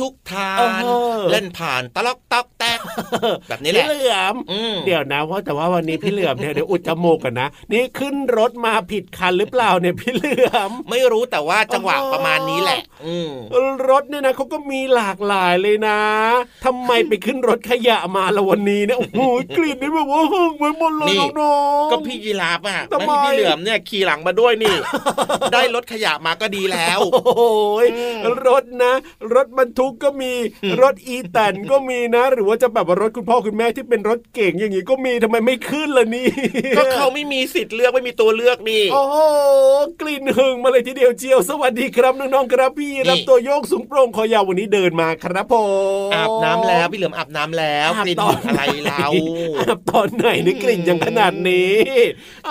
ทุกทาน เล่นผ่านตลอกตอก แบบนี้พี่เหลือมเดี๋ยวนะเพราะแต่ว่าวันนี้พี่เหลือมเนี่ยเดี๋ยวอุดจมูกกันนะนี่ขึ้นรถมาผิดคันหรือเปล่าเนี่ยพี่เหลือมไม่รู้แต่ว่าจังหวะประมาณนี้แหละอรถเนี่ยนะเขาก็มีหลากหลายเลยนะ ทำไมไปขึ้นรถขยะมาละวันนี้เนี่ยโอ้โหกลิ่นนี่แบบว่าหึ่งไปหมดเลยน้องก็พี่ยีราฟอะไม่พี่เหลือมเนี่ยขี่หลังมาด้วยนี่ ได้รถขยะมาก็ดีแล้ว โอ้ยรถนะ รถบรรทุกก็มีรถอีแตนก็มีนะ หรือว่าจะแบบว่ารถคุณพ่อคุณแม่ที่เป็นรถเก่งอย่างนี้ก็มีทำไมไม่ขึ้นล่ะนี่ก็เขาไม่มีสิทธิ์เลือกไม่มีตัวเลือกนี่ โอ้โหกลิ่นหึงมาเลยทีเดียวเจียว สวัสดีครับน้องๆครับพี่รับตัวโยกสูงโปร่งคอยาววันนี้เดินมาครับผมอาบน้ำแล้วพี่เหลือมอาบน้ำแล้วอาบกลิ่นตอนอะไรเราอาบตอนไหนนี่กลิ่นยังขนาดนี้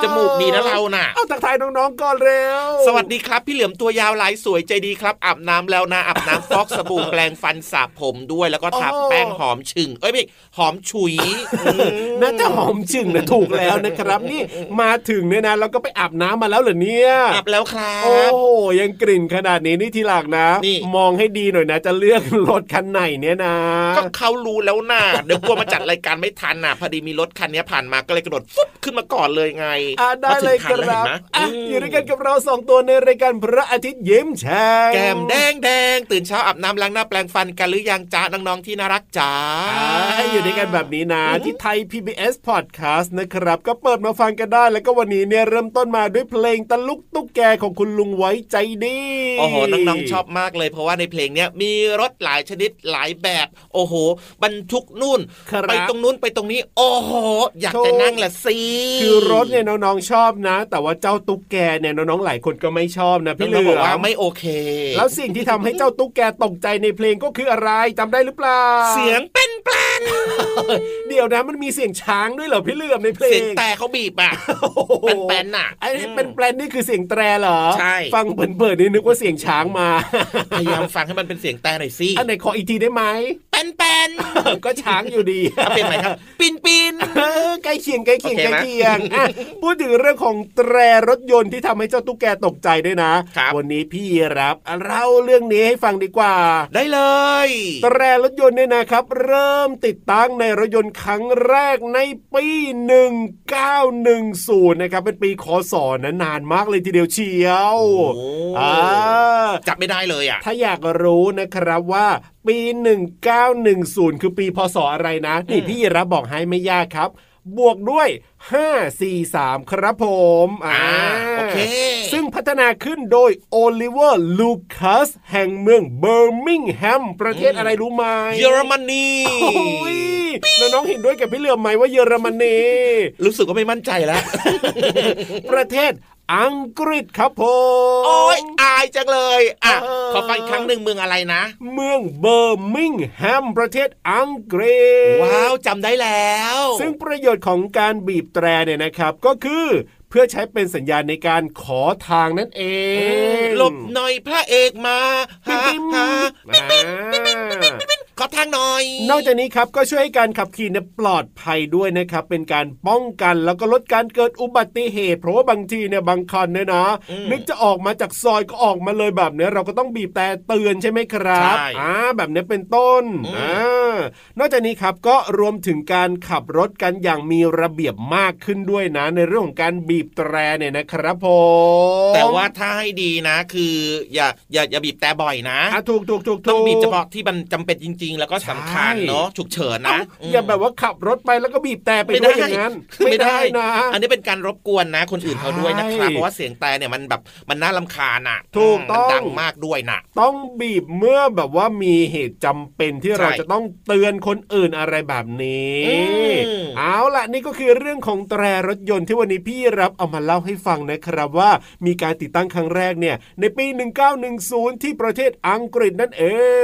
จมูกดีนะเราน่ะเอาทักทายน้องๆก่อนเร็วสวัสดีครับ พี่เหลือมตัวยาวลายสวยใจดีครับอาบน้ำแล้วนะอาบน้ำฟอกสบู่แปรงฟันสระผมด้วยแล้วก็ทาแป้งหอมฉึ่งเอ้ยไม่หอมฉุยน่าจะหอมชึ่งนะถูกแล้วนะครับ นี่มาถึงเนี่ยนะเราก็ไปอาบน้ำมาแล้วเหรอเนี่ยอาบแล้วครัโอ้บโหยังกลิ่นขนาดนี้นี่ทีหลังนะนี่มองให้ดีหน่อยนะ จะเลือกรถคันไหนเนี่ยนะก็เขารู้แล้วน่ะเดี๋ยวกลัวมาจัดรายการไม่ทันน่ะพอดีมีรถคันนี้ผ่านมาก็เลยกระโดดฟุบขึ้นมาก่อนเลยไงอะได้เลยคมาถึงทันรับแวห็นไหมอะมอยู่ด้วยกันกับเราสองตัวในรายการพระอาทิตย์ยิ้มแฉ่งแก้มแดงแดงตื่นเช้าอาบน้ำล้างหน้าแปรงฟันกันหรือยังจ้าน้องๆที่น่ารักจ้าอะอยู่ด้วยกันแบบนี้นะ ที่ไทย PBS Podcast นะครับ ก็เปิดมาฟังกันได้ แล้วก็วันนี้เนี่ยเริ่มต้นมาด้วยเพลงตะลุกตุ๊กแกของคุณลุงไว้ใจดีโอ้โหน้องๆชอบมากเลย เพราะว่าในเพลงเนี้ยมีรถหลายชนิดหลายแบบ โอ้โห บรรทุกนู่นครับไปตรงนู้นไปตรงนี้ โอ้โห อยากจะนั่งละสิคือรถเนี่ยน้องๆชอบนะ แต่ว่าเจ้าตุ๊กแกเนี่ยน้องๆหลายคนก็ไม่ชอบนะพี่เหลืน้องๆบอกอว่ามไม่โอเค แล้วสิ่งที่ทำให้เจ้าตุ๊กแกตกใจในเพลงก็คืออะไรจำได้หรือเปล่า เสียงเป็นแปลน เดี๋ยวนะมันมีเสียงช้างด้วยเหรอพี่เหลือมในเพลงเสียงแต่เขาบีบอะโอ้โหเป็นแปลนน่ะไอ้นี่เป็นแปลนนี่คือเสียงแตรเหรอใช่ฟังเปิดๆนี่นึกว่าเสียงช้างมาพยายามฟังให้มันเป็นเสียงแต่หน่อยสิอันไหนขออีกทีได้ไหม เป็นแปลนก็ช้างอยู่ดีเอาเป็นไหมครับปินปินเออใกล้เคียงใกล้เคียงโอเคใกล้ไหมเคียงอะพูดถึงเรื่องของแตรรถยนต์ที่ทำให้เจ้าตุ๊กแกตกใจด้วยนะครับวันนี้พี่รับเล่าเรื่องนี้ให้ฟังดีกว่า ได้เลยแตรรถยนต์เนี่ยนะครับ เริ่มติดตั้งในรถยนต์ครั้งแรกในปี 1910 นะครับ เป็นปีคศนะนานมากเลยทีเดียวเชียวโอ้อ่า จับไม่ได้เลยอะถ้าอยากรู้นะครับว่าปี 1910 คือปีพศอะไรนะนี่พี่รับบอกให้ไม่ยากครับ บวกด้วย5 4 3 ครับผมอ่าโอเค ซึ่งพัฒนาขึ้นโดยโอลิเวอร์ลูคัสแห่งเมืองเบอร์มิงแฮม ประเทศอะไรรู้ไหมเยอรมนีโอ้ยน้องๆเห็นด้วยกับพี่เหลือมไหมว่าเยอรมนี รู้สึกว่าไม่มั่นใจแล้ว ประเทศ อังกฤษครับผมโอ้ยอายจังเลยอะเออขอฟังอีกครั้งหนึ่งเมืองอะไรนะ เมืองเบอร์มิงแฮมประเทศอังกฤษ ว้าวจำได้แล้ว ซึ่งประโยชน์ของการบีบแตรเนี่ยนะครับ ก็คือเพื่อใช้เป็นสัญญาณในการขอทางนั่นเองหลบหน่อยพระเอกมาฮาปิ๊มฮาอ่าขอทางหน่อย นอกจากนี้ครับก็ช่วยให้การขับขี่เนี่ยปลอดภัยด้วยนะครับ เป็นการป้องกันแล้วก็ลดการเกิดอุบัติเหตุ เพราะว่าบางทีเนี่ยบางคันเนี่ยนะอืมนึกจะออกมาจากซอยก็ออกมาเลยแบบเนี้ยเราก็ต้องบีบแต่เตือนใช่ไหมครับใช่อ่าแบบเนี้ยเป็นต้นอืมอ่านอกจากนี้ครับก็รวมถึงการขับรถกันอย่างมีระเบียบมากขึ้นด้วยนะ ในเรื่องของการบีบแตรเนี่ยนะครับผมแต่ว่าถ้าให้ดีนะ คืออย่าอย่าอย่าบีบแต่บ่อยนะอะถูกถูกถูกต้องถูกบีบเฉพาะที่มันจำเป็นจริง ๆ แล้วก็สำคัญใช่เนาะฉุกเฉินเอ้านะอย่าแบบว่าขับรถไปแล้วก็บีบแต่ไปด้วยอย่างนั้นไม่ได้นะ อันนี้เป็นการรบกวนนะ คนอื่นเขาด้วยนะครับใช่เพราะว่าเสียงแต่เนี่ยมันแบบมันน่าลำคาญอะถูกต้องมันดังมากด้วยนะต้องบีบเมื่อแบบว่ามีเหตุจำเป็นที่ใช่เราจะต้องเตือนคนอื่นอะไรแบบนี้อืมเอาล่ะนี่ก็คือเรื่องของแตรรถยนต์ที่วันนี้พี่รับเอามาเล่าให้ฟังนะครับว่า มีการติดตั้งครั้งแรกเนี่ยในปี 1910 ที่ประเทศอังกฤษนั่นเอ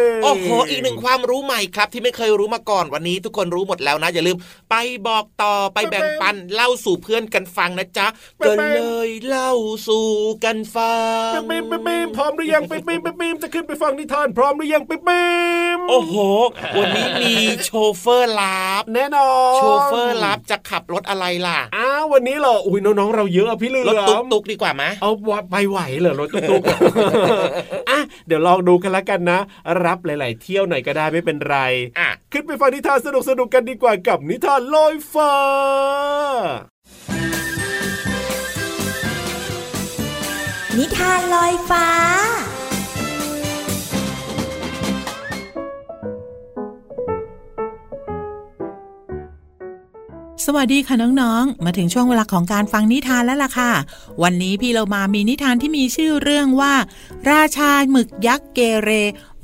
งโอ้โหอีกหนึ่งความรู้ใหม่ครับ ที่ไม่เคยรู้มาก่อนวันนี้ ทุกคนรู้หมดแล้วนะ อย่าลืมไปบอกต่อไปแบ่งปันเล่าสู่เพื่อนกันฟังนะจ๊ะก็เลยเล่าสู่กันฟังปิ๊มปิ๊มปิ๊มปิ๊มพร้อมหรือยังปิ๊มปิ๊มปิ๊มปิ๊มจะขึ้นไปฟังนิทานพร้อมหรือยังปิ๊มปิ๊มโอ้โห วันนี้มีโชเฟอร์ลับแน่นอนโชเฟอร์ลับจะขับรถอะไรล่ะอ้าววันนี้เหรออุ้ยน้องๆเราเยอะอะพี่เหลือมรถตุ๊กตุ๊กดีกว่าไหมเอาวะไปไหวเหรอรถตุ๊กๆอะเดี๋ยวลองดูกันละกันนะ รับหลาย ๆ เที่ยวหน่อยก็ได้ไม่เป็นไรอะขึ้นไปฟังนิทานสนุกๆกันดีกว่ากับนิทานลอยฟ้า นิทานลอยฟ้า สวัสดีค่ะน้องๆ มาถึงช่วงเวลาของการฟังนิทานแล้วล่ะค่ะ วันนี้พี่เรามามีนิทานที่มีชื่อเรื่องว่า ราชาหมึกยักษ์เกเร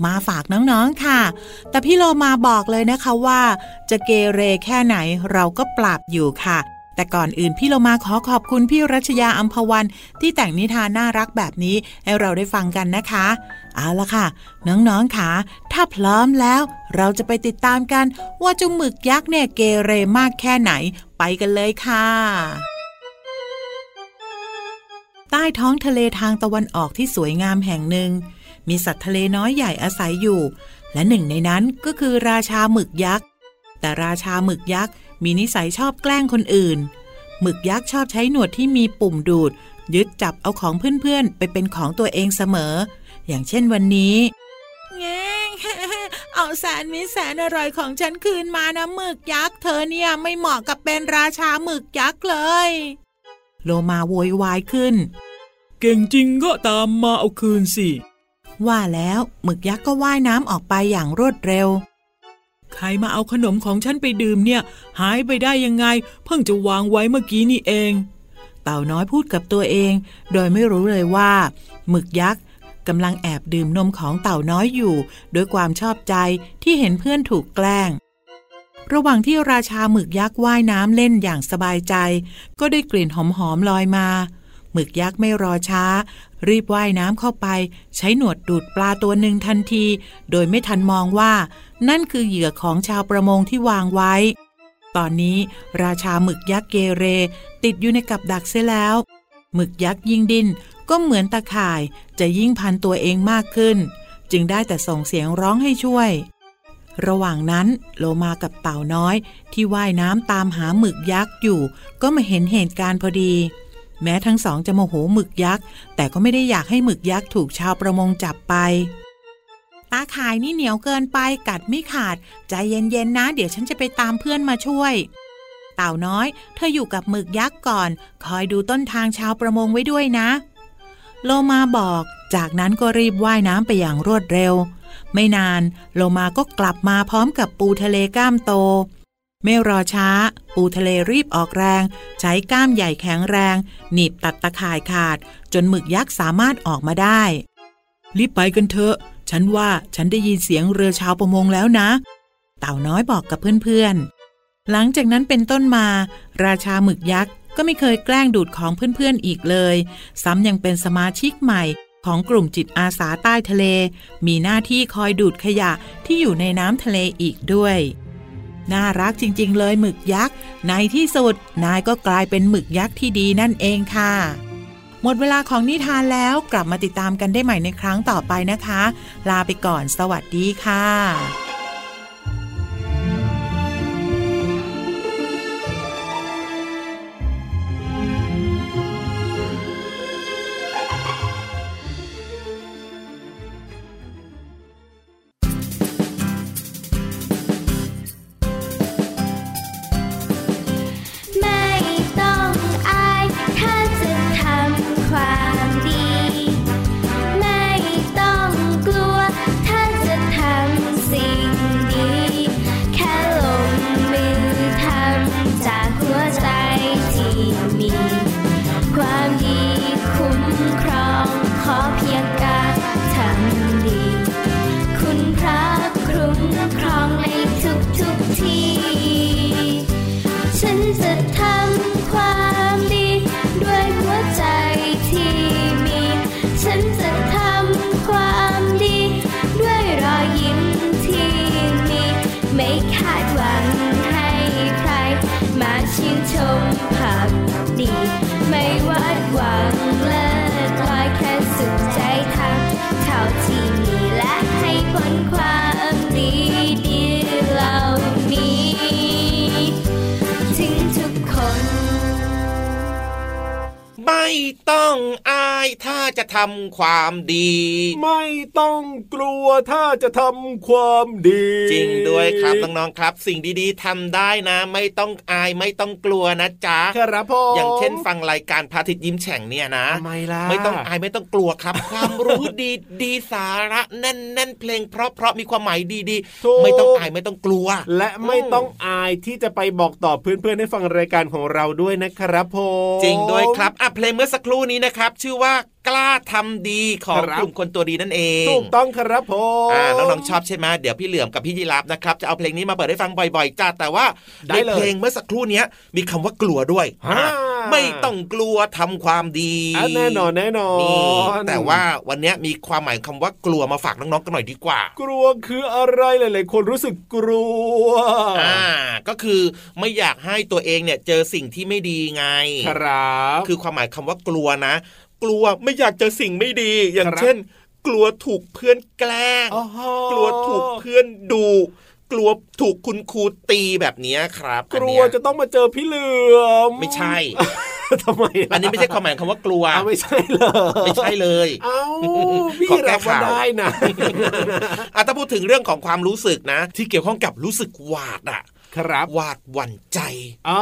มาฝากน้องๆค่ะ แต่พี่เรามาบอกเลยนะคะว่า จะเกเรแค่ไหนเราก็ปราบอยู่ค่ะ แต่ก่อนอื่นพี่เรามาขอขอบคุณพี่รัชยาอัมพวัน ที่แต่งนิทานน่ารักแบบนี้ให้เราได้ฟังกันนะคะ เอาละค่ะ น้องๆค่ะถ้าพร้อมแล้ว เราจะไปติดตามกัน ว่าเจ้าหมึกยักษ์เนี่ยเกเรมากแค่ไหน ไปกันเลยค่ะใต้ท้องทะเลทางตะวันออกที่สวยงามแห่งหนึ่ง มีสัตว์ทะเลน้อยใหญ่อาศัยอยู่ และหนึ่งในนั้นก็คือราชาหมึกยักษ์แต่ราชาหมึกยักษ์ มีนิสัยชอบแกล้งคนอื่น หมึกยักษ์ชอบใช้หนวดที่มีปุ่มดูด ยึดจับเอาของเพื่อนๆ ไปเป็นของตัวเองเสมอ อย่างเช่นวันนี้แง่งเอาแสนมิแสนอร่อยของฉันคืนมานะหมึกยักษ์เธอเนี่ยไม่เหมาะกับเป็นราชาหมึกยักษ์เลย โลมาโวยวายขึ้น เก่งจริงก็ตามมาเอาคืนสิ ว่าแล้วหมึกยักษ์ก็ว่ายน้ำออกไปอย่างรวดเร็ว ใครมาเอาขนมของฉันไปดื่มเนี่ย หายไปได้ยังไง เพิ่งจะวางไว้เมื่อกี้นี่เอง เต่าน้อยพูดกับตัวเอง โดยไม่รู้เลยว่า หมึกยักษ์กำลังแอบดื่มนมของเต่าน้อยอยู่ด้วยความชอบใจที่เห็นเพื่อนถูกแกล้ง ระหว่างที่ราชาหมึกยักษ์ว่ายน้ำเล่นอย่างสบายใจ ก็ได้กลิ่นหอมๆลอยมา หมึกยักษ์ไม่รอช้า รีบว่ายน้ำเข้าไป ใช้หนวดดูดปลาตัวหนึ่งทันที โดยไม่ทันมองว่า นั่นคือเหยื่อของชาวประมงที่วางไว้ ตอนนี้ราชาหมึกยักษ์เกเร ติดอยู่ในกับดักเสียแล้ว หมึกยักษ์ยิ่งดินก็เหมือนตะข่ายจะยิ่งพันตัวเองมากขึ้น จึงได้แต่ส่งเสียงร้องให้ช่วย ระหว่างนั้นโลมากับเต่าน้อย ที่ว่ายน้ำตามหาหมึกยักษ์อยู่ ก็มาเห็นเหตุการณ์พอดี แม้ทั้งสองจะโมโหหมึกยักษ์ แต่ก็ไม่ได้อยากให้หมึกยักษ์ถูกชาวประมงจับไป ตาข่ายนี่เหนียวเกินไปกัดไม่ขาด ใจเย็นๆนะ เดี๋ยวฉันจะไปตามเพื่อนมาช่วย เต่าน้อย เธออยู่กับหมึกยักษ์ก่อน คอยดูต้นทางชาวประมงไว้ด้วยนะ โลมาบอก จากนั้นก็รีบว่ายน้ำไปอย่างรวดเร็ว ไม่นาน โลมาก็กลับมาพร้อมกับปูทะเลก้ามโต ไม่รอช้า ปูทะเลรีบออกแรง ใช้ก้ามใหญ่แข็งแรง หนีบตัดตะข่ายขาด จนหมึกยักษ์สามารถออกมาได้ รีบไปกันเถอะ ฉันว่าฉันได้ยินเสียงเรือชาวประมงแล้วนะ เต่าน้อยบอกกับเพื่อนๆ หลังจากนั้นเป็นต้นมา ราชาหมึกยักษ์ก็ไม่เคยแกล้งดูดของเพื่อนๆอีกเลย ซ้ำยังเป็นสมาชิกใหม่ของกลุ่มจิตอาสาใต้ทะเล มีหน้าที่คอยดูดขยะที่อยู่ในน้ำทะเลอีกด้วย น่ารักจริง ๆ เลยหมึกยักษ์ ในที่สุด นายก็กลายเป็นหมึกยักษ์ที่ดีนั่นเองค่ะ หมดเวลาของนิทานแล้วกลับมาติดตามกันได้ใหม่ในครั้งต่อไปนะคะ ลาไปก่อนสวัสดีค่ะ คนบาย ไม่ต้องอายถ้าจะทำความดี ไม่ต้องกลัวถ้าจะทำความดี จริงด้วยครับน้องๆครับ สิ่งดีๆทำได้นะ ไม่ต้องอายไม่ต้องกลัวนะจ๊ะครับพ่อออย่างเช่นฟังรายการพระอาทิตย์ยิ้มแฉ่งเนี่ยนะทำไมล่ะไม่ต้องอายไม่ต้องกลัวครับ ความรู้ดีดีสาระแน่นแน่นเพลง เพราะเพราะมีความหมายดีถูกๆไม่ต้องอายไม่ต้องกลัว และไม่ต้องอายที่จะไปบอกต่อเพื่อนๆให้ฟังรายการของเราด้วยนะครับผมจริงด้วยครับอะเพลงเมื่อสักครู่นี้นะครับ ชื่อว่า กล้าทำดีของครับกลุ่มคนตัวดีนั่นเองถูกต้องครับผมอ่าน้องๆชอบใช่ไหมเดี๋ยวพี่เหลือมกับพี่ยีรับนะครับจะเอาเพลงนี้มาเปิดให้ฟังบ่อยๆจ้าแต่ว่าได้ในเลยเพลงเมื่อสักครู่เนี้ยมีคำว่ากลัวด้วยอ่าไม่ต้องกลัวทำความดีอะแน่นอนแน่นอนนี่แต่ว่าวันเนี้ยมีความหมายคำว่ากลัวมาฝากน้องๆกันหน่อยดีกว่า กลัวคืออะไรหลายๆคนรู้สึกกลัวอ่าก็คือไม่อยากให้ตัวเองเนี่ยเจอสิ่งที่ไม่ดีไงครับ คือความหมายคำว่ากลัวนะ กลัวไม่อยากเจอสิ่งไม่ดีอย่างครับเช่น กลัวถูกเพื่อนแกล้งอ๋อกลัวถูกเพื่อนดูกลัวถูกคุณครูตีแบบเนี้ยครับ กลัวอันเนี้ยจะต้องมาเจอพี่เหลือมไม่ใช่ทำไมล่ะอันนี้ไม่ใช่ความหมายคำว่ากลัวอ้าวไม่ใช่เลยไม่ใช่เลยเอ้าพี่ขอแก้รับว่าข่าวได้นะอะถ้าพูดถึงเรื่องของความรู้สึกนะ ที่เกี่ยวข้องกับรู้สึกหวาดอะ ครับหวาดหวั่นใจอ๋อ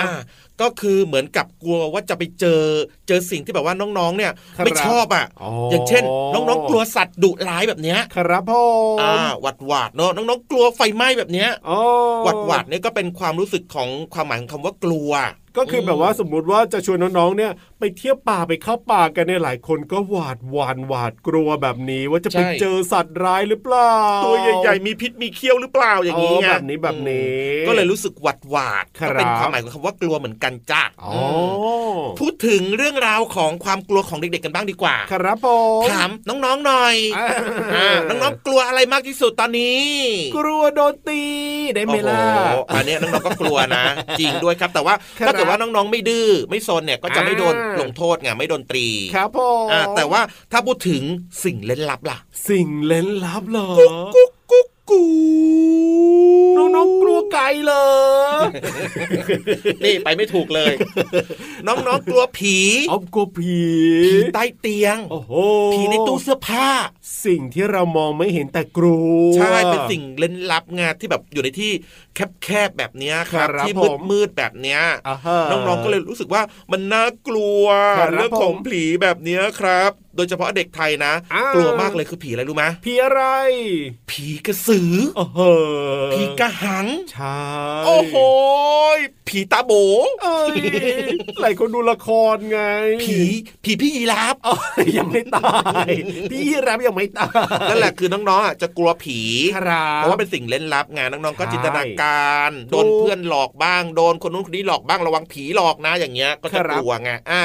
อ่า ก็คือเหมือนกับกลัวว่าจะไปเจอเจอสิ่งที่แบบว่าน้องๆ เนี่ย ไม่ชอบอะอย่างเช่น น้องๆ กลัวสัตว์ดุร้ายแบบเนี้ยครับพ่ออ่าหวัดหวาดเนอะน้องๆ กลัวไฟไหม้แบบเนี้ยอ๋อหวัดหวาดเนี่ยก็เป็นความรู้สึกของความหมายของคำว่ากลัวก็คือแบบว่าสมมุติว่าจะชวนน้องๆ เนี่ย ไปเที่ยวป่าไปเข้าป่ากันเนี่ยหลายคนก็หวาดหวานหวาดกลัวแบบนี้ ว่าจะไปใช่เจอสัตว์ร้ายหรือเปล่า ตัวใหญ่ๆมีพิษมีเขี้ยวหรือเปล่าอย่างนี้ไงแบบนี้แบบนี้ ก็เลยรู้สึกหวัดหวาดครับก็เป็นความหมายของคำว่ากลัวเหมือนกันจ้าอ๋อพูดถึงเรื่องราวของความกลัวของเด็กๆกันบ้างดีกว่า ครับผมถามน้องๆหน่อยอ่าอ่าน้องๆกลัวอะไรมากที่สุดตอนนี้ กลัวโดนตีได้ไหมโอ้โหล่ะอันเนี้ยน้องๆก็กลัวนะ จริงด้วยครับ แต่ว่าครับถ้าเกิดว่าน้องๆไม่ดื้อไม่ซนเนี่ยก็จะไม่โดนอ่าลงโทษไงไม่โดนตรีครับผมอ่าแต่ว่าถ้าพูดถึงสิ่งเล่นลับล่ะ สิ่งเล่นลับเหรอกุ๊ก กุ๊กกูน้องๆกลัวไก่เหรอนี่ไปไม่ถูกเลย น้องๆกลัวผีเอากลัวผีผีใต้เตียง โอ้โหผีในตู้เสื้อผ้า สิ่งที่เรามองไม่เห็นแต่กลัว ใช่ เป็นสิ่งเล่นลับไงที่แบบอยู่ในที่แคบๆแบบเนี้ยครับครับที่ผมมืดๆแบบเนี้ยอ่าฮะน้องๆก็เลยรู้สึกว่ามันน่ากลัวครับเรื่องของผมผีแบบเนี้ยครับ โดยเฉพาะเด็กไทยนะอ่ากกลัวมากเลยคือผีอะไรรู้ไหมผีอะไร ผีกระสือโอ้โหผีกระหังใช่โอ้โหผีตาโบเอ้ยหลายคนดูละครไง ผีผีพี่ยีราฟเอ้ยยังไม่ตายพี่รับยังไม่ตายนั่นแหละคือน้องๆอะจะกลัวผีครับเพราะว่าเป็นสิ่งเล่นลับไงน้องๆก็ใช่จินตนาการโดนถูกเพื่อนหลอกบ้างโดนคนนู้นคนนี้หลอกบ้างระวังผีหลอกนะอย่างเงี้ยก็จะครับกลัวไงอ่า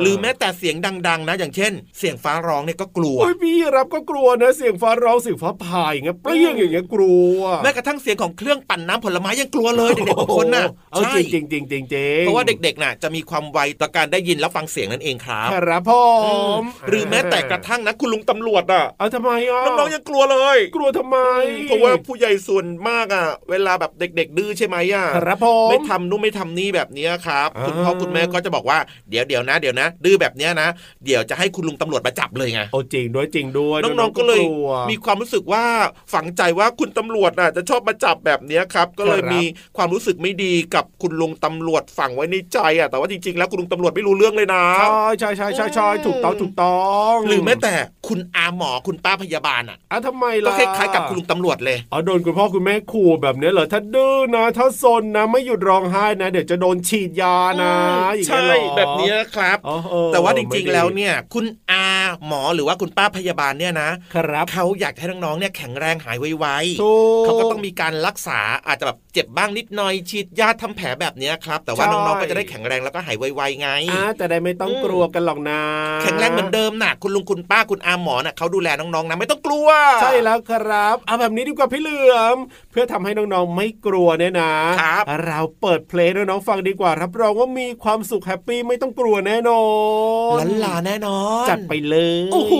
หรือแม้แต่เสียงดัง ๆ นะ อย่างเช่นเสียงฟ้าร้องเนี่ยก็กลัวโอ้ยพี่รับก็กลัวนะ เสียงฟ้าร้องเสียงฟ้าผ่าอย่างเงี้ยเปรี้ยงอย่างเงี้ยกลัวแม้กระทั่งเสียงของเครื่องปั่นน้ำผลไม้ยังกลัวเลยเด็กๆบางคนน่ะเอาใช่จริงจริงจริงจริงเพราะว่าเด็กๆน่ะจะมีความไวต่อการได้ยินและฟังเสียงนั่นเองครับครับผอืมมหรือแม้แต่กระทั่งนะคุณลุงตำรวจอะเอาทำไมอะน้องๆยังกลัวเลย กลัวทำไมเพราะว่าผู้ใหญ่ส่วนมากอะ เวลาแบบเด็ก ๆ ดื้อใช่ไหมอะครับผมไม่ทำนู่นไม่ทำนี่แบบเนี้ยครับอ่าคุณพ่อคุณแม่ก็จะบอกว่าเดี๋ยวเดี๋ยวนะ เดี๋ยวนะ ดื้อแบบเนี้ยนะ เดี๋ยวจะให้คุณลุงตำรวจมาจับเลยไงโอ้จริงด้วยจริงด้วยน้องๆก็เลยวมีความรู้สึกว่าฝังใจว่าคุณตำรวจน่ะจะชอบมาจับแบบเนี้ยครับ ก็เลยครับมีความรู้สึกไม่ดีกับคุณลุงตำรวจฝังไว้ในใจอะแต่ว่าจริงๆแล้วคุณลุงตำรวจไม่รู้เรื่องเลยนะใช่ใช่ใช่ใช่ใช่ถูกต้องถูกต้องหรือแม้แต่คุณอาหมอคุณป้าพยาบาลอะอะทำไมก็ล่ะคล้ายๆกับคุณลุงตำรวจเลยอ๋อโดนคุณพ่อคุณแม่ขู่แบบเนี้ยเหรอถ้าดื้อนะถ้าซนนะไม่หยุดร้องไห้นะ เดี๋ยวจะโดนฉีดยานะอย่างเงี้ยใช่เหรอแบบเนี้ยครับอ๋อเออแต่ว่าจไม่ริงดีๆแล้วเนี่ย คุณอาหมอหรือว่าคุณป้าพยาบาลเนี่ยนะครับเขาอยากให้น้องๆเนี่ยแข็งแรงหายไวถูกๆเขาก็ต้องมีการรักษาอาจจะแบบเจ็บบ้างนิดหน่อยฉีดยาทำแผลแบบเนี้ยครับ แต่ว่าใช่น้องๆก็จะได้แข็งแรงแล้วก็หายไวๆไงอ่าจะได้ไม่ต้องอืมกลัวกันหรอกนะแข็งแรงเหมือนเดิมน่ะคุณลุงคุณป้าคุณอาหมอน่ะเขาดูแลน้องๆนะไม่ต้องกลัว ใช่แล้วครับเอาแบบนี้ดีกว่าพี่เหลือมเพื่อทำให้น้องๆไม่กลัวเนี่ยนะครับเราเปิดเพลงให้น้องๆฟังดีกว่า รับรองว่ามีความสุขแฮปปี้ไม่ต้องกลัวแน่นอนลันลาแน่นอน จัดไปเลยโอ้โห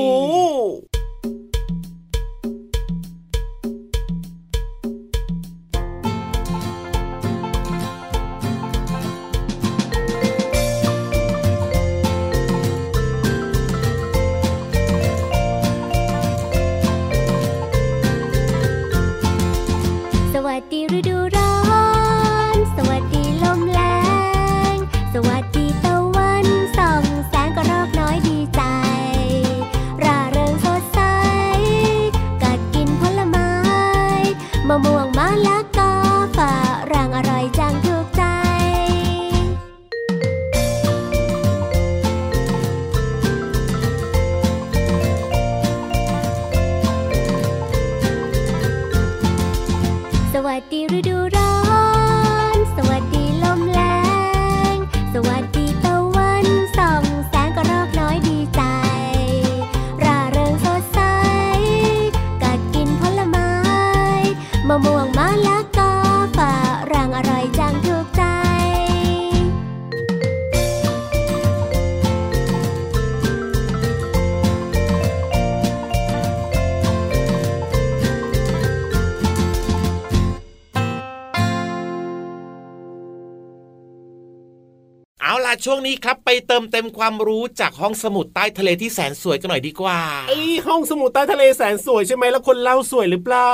เอาล่ะช่วงนี้ครับไปเติมเต็มความรู้จากห้องสมุดใต้ทะเลที่แสนสวยกันหน่อยดีกว่าไอห้องสมุดใต้ทะเลแสนสวยใช่ไหมแล้วคนเล่าสวยหรือเปล่า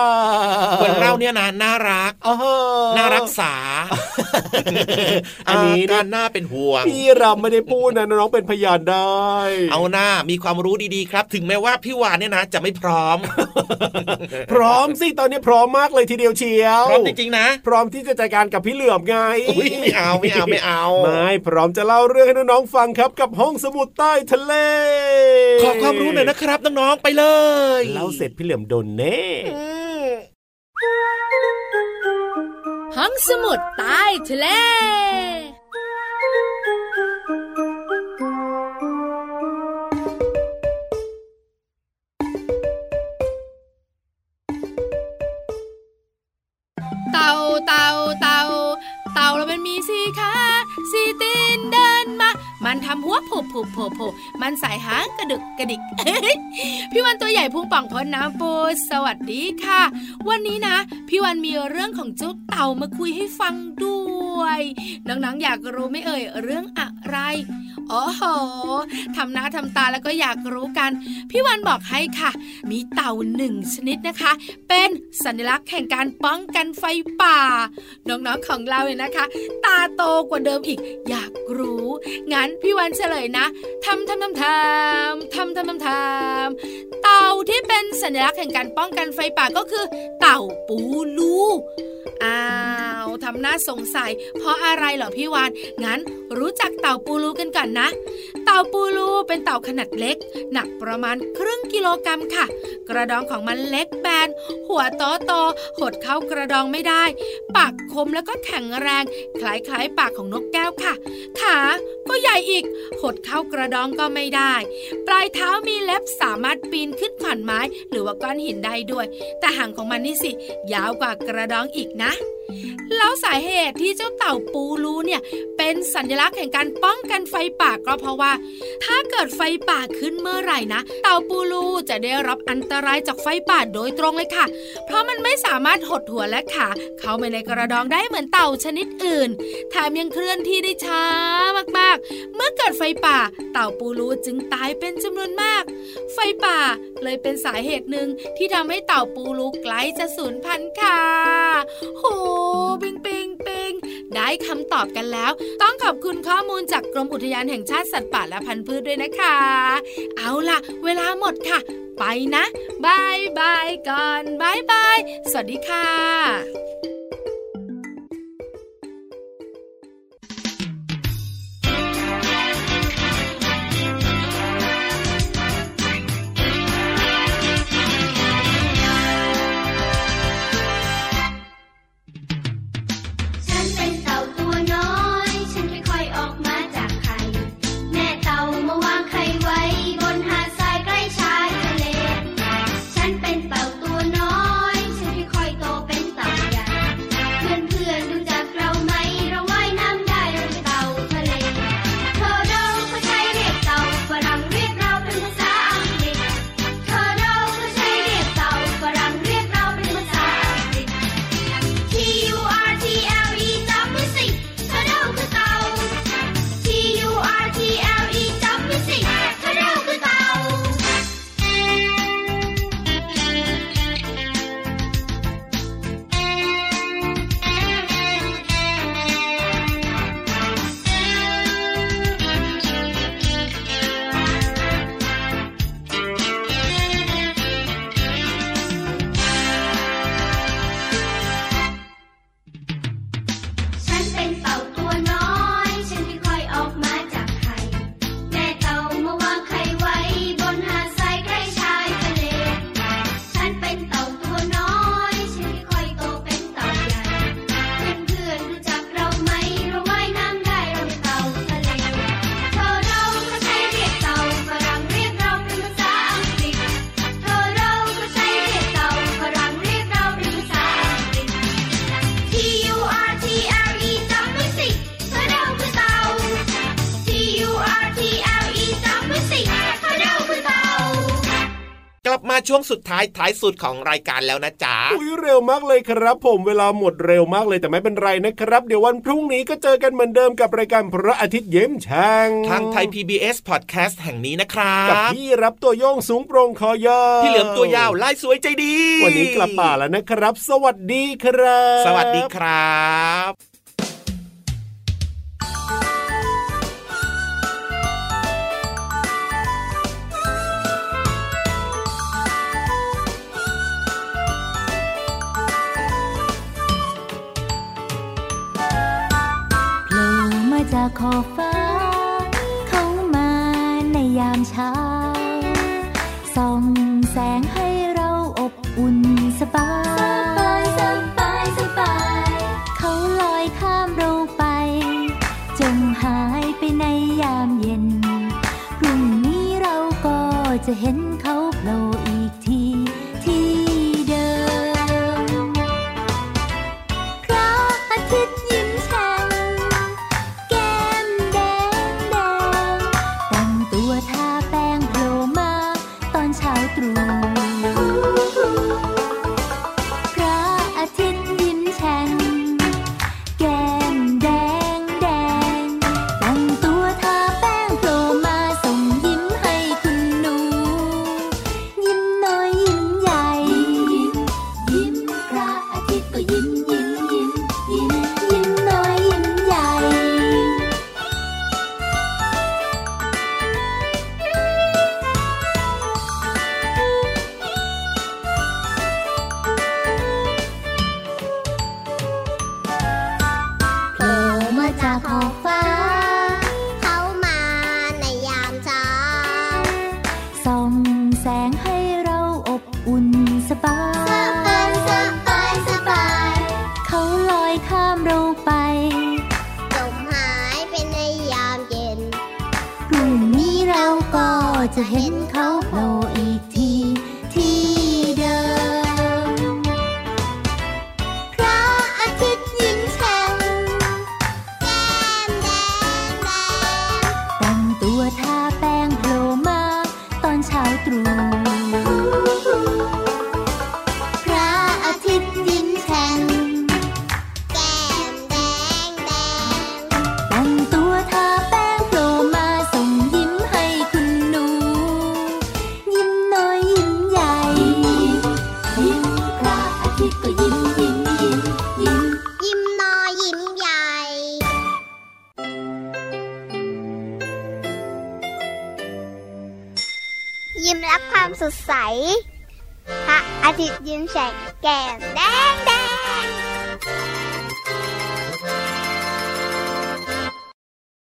คนเราเนี่ยนะน่ารักอ๋อน่ารักษาอันนี้กานะรน่าเป็นห่วง พี่เราไม่ได้พูดนะน้องเป็นพยานได้ เอาหน้ามีความรู้ดีๆครับ ถึงแม้ว่าพี่วานเนี่ยนะ จะไม่พร้อม พร้อมสิตอนนี้พร้อมมากเลยทีเดียวเชียวพร้อมจริงๆนะ พร้อมที่จะจัดการกับพี่เหลือมไงอุ้ยไม่เอาไม่เอาไม่เอาไม่พร้อมจะเล่าเรื่องให้น้องๆฟังครับ กับห้องสมุดใต้ทะเล ขอความรู้หน่อยนะครับน้องๆไปเลยเล่าเสร็จพี่เหลือมโดนแน่ ห้องสมุดใต้ทะเลเต่าเต่าเต่าเต่าแล้วมันมีสีขาสีตีนเดินมา มันทำหัวโผล่โผล่โผล่มันใส่หางกระดึกกระดิก พี่วันตัวใหญ่พุงป่องพ้นน้ำปูสวัสดีค่ะ วันนี้นะ พี่วันมีเรื่องของเจ้า ต่ามาคุยให้ฟังด้วย น้องๆ อยากรู้ไม่เอ่ยเรื่องอะไรโอ้โหทำหน้าทำตาแล้วก็อยากรู้กัน พี่วันบอกให้ค่ะ มีเต่าหนึ่งชนิดนะคะ เป็นสัญลักษณ์แห่งการป้องกันไฟป่า น้องๆของเราเนี่ยนะคะ ตาโตกว่าเดิมอีก อยากรู้ งั้นพี่วันเฉลยนะทำทำทำทำทำทำทำทำเต่าที่เป็นสัญลักษณ์แห่งการป้องกันไฟป่าก็คือ เต่าปูลู อ้าวทำหน้าสงสัย เพราะอะไรเหรอพี่วาน งั้นรู้จักเต่าปูรูกันก่อนนะ ต่าปูรูเป็นเต่าขนาดเล็ก หนักประมาณครึ่งกิโลกรัมค่ะ กระดองของมันเล็กแบน หัวโตโตหดเข้ากระดองไม่ได้ ปากคมแล้วก็แข็งแรง คล้ายๆ ปากของนกแก้วค่ะ ขาก็ใหญ่อีก หดเข้ากระดองก็ไม่ได้ ปลายเท้ามีเล็บสามารถปีนขึ้นขอนไม้ หรือว่าก้อนหินได้ด้วย แต่หางของมันนี่สิ ยาวกว่ากระดองอีกนะ แล้วสาเหตุที่เจ้าเต่าปูรูเนี่ยเป็นสัญลักษณ์แห่งการป้องกันไฟป่าก็เพราะว่า ถ้าเกิดไฟป่าขึ้นเมื่อไหร่นะ เต่าปูรูจะได้รับอันตรายจากไฟป่าโดยตรงเลยค่ะ เพราะมันไม่สามารถหดหัวและขาเข้าไปในกระดองได้เหมือนเต่าชนิดอื่นแถมยังเคลื่อนที่ได้ช้ามากๆ เมื่อเกิดไฟป่า เต่าปูรูจึงตายเป็นจำนวนมาก ไฟป่าเลยเป็นสาเหตุหนึ่งที่ทำให้เต่าปูรูใกล้จะสูญพันธุ์ค่ะโหปิงปิงปิงได้คำตอบกันแล้ว ต้องขอบคุณข้อมูลจากกรมอุทยานแห่งชาติสัตว์ป่าและพันธุ์พืชด้วยนะคะ เอาล่ะ เวลาหมดค่ะ ไปนะบายบายก่อนบายบายสวัสดีค่ะ ช่วงสุดท้ายท้ายสุดของรายการแล้วนะจ๊ะอุ้ยเร็วมากเลยครับ ผมเวลาหมดเร็วมากเลยแต่ไม่เป็นไรนะครับ เดี๋ยววันพรุ่งนี้ก็เจอกันเหมือนเดิมกับรายการพระอาทิตย์เยิ้มช่างทางไทย PBS Podcast แห่งนี้นะครับกับพี่รับตัวโยงสูงโปร่งคอยาวพี่เหลือมตัวยาวลายสวยใจดี วันนี้กลับป่าแล้วนะครับ สวัสดีครับ สวัสดีครับ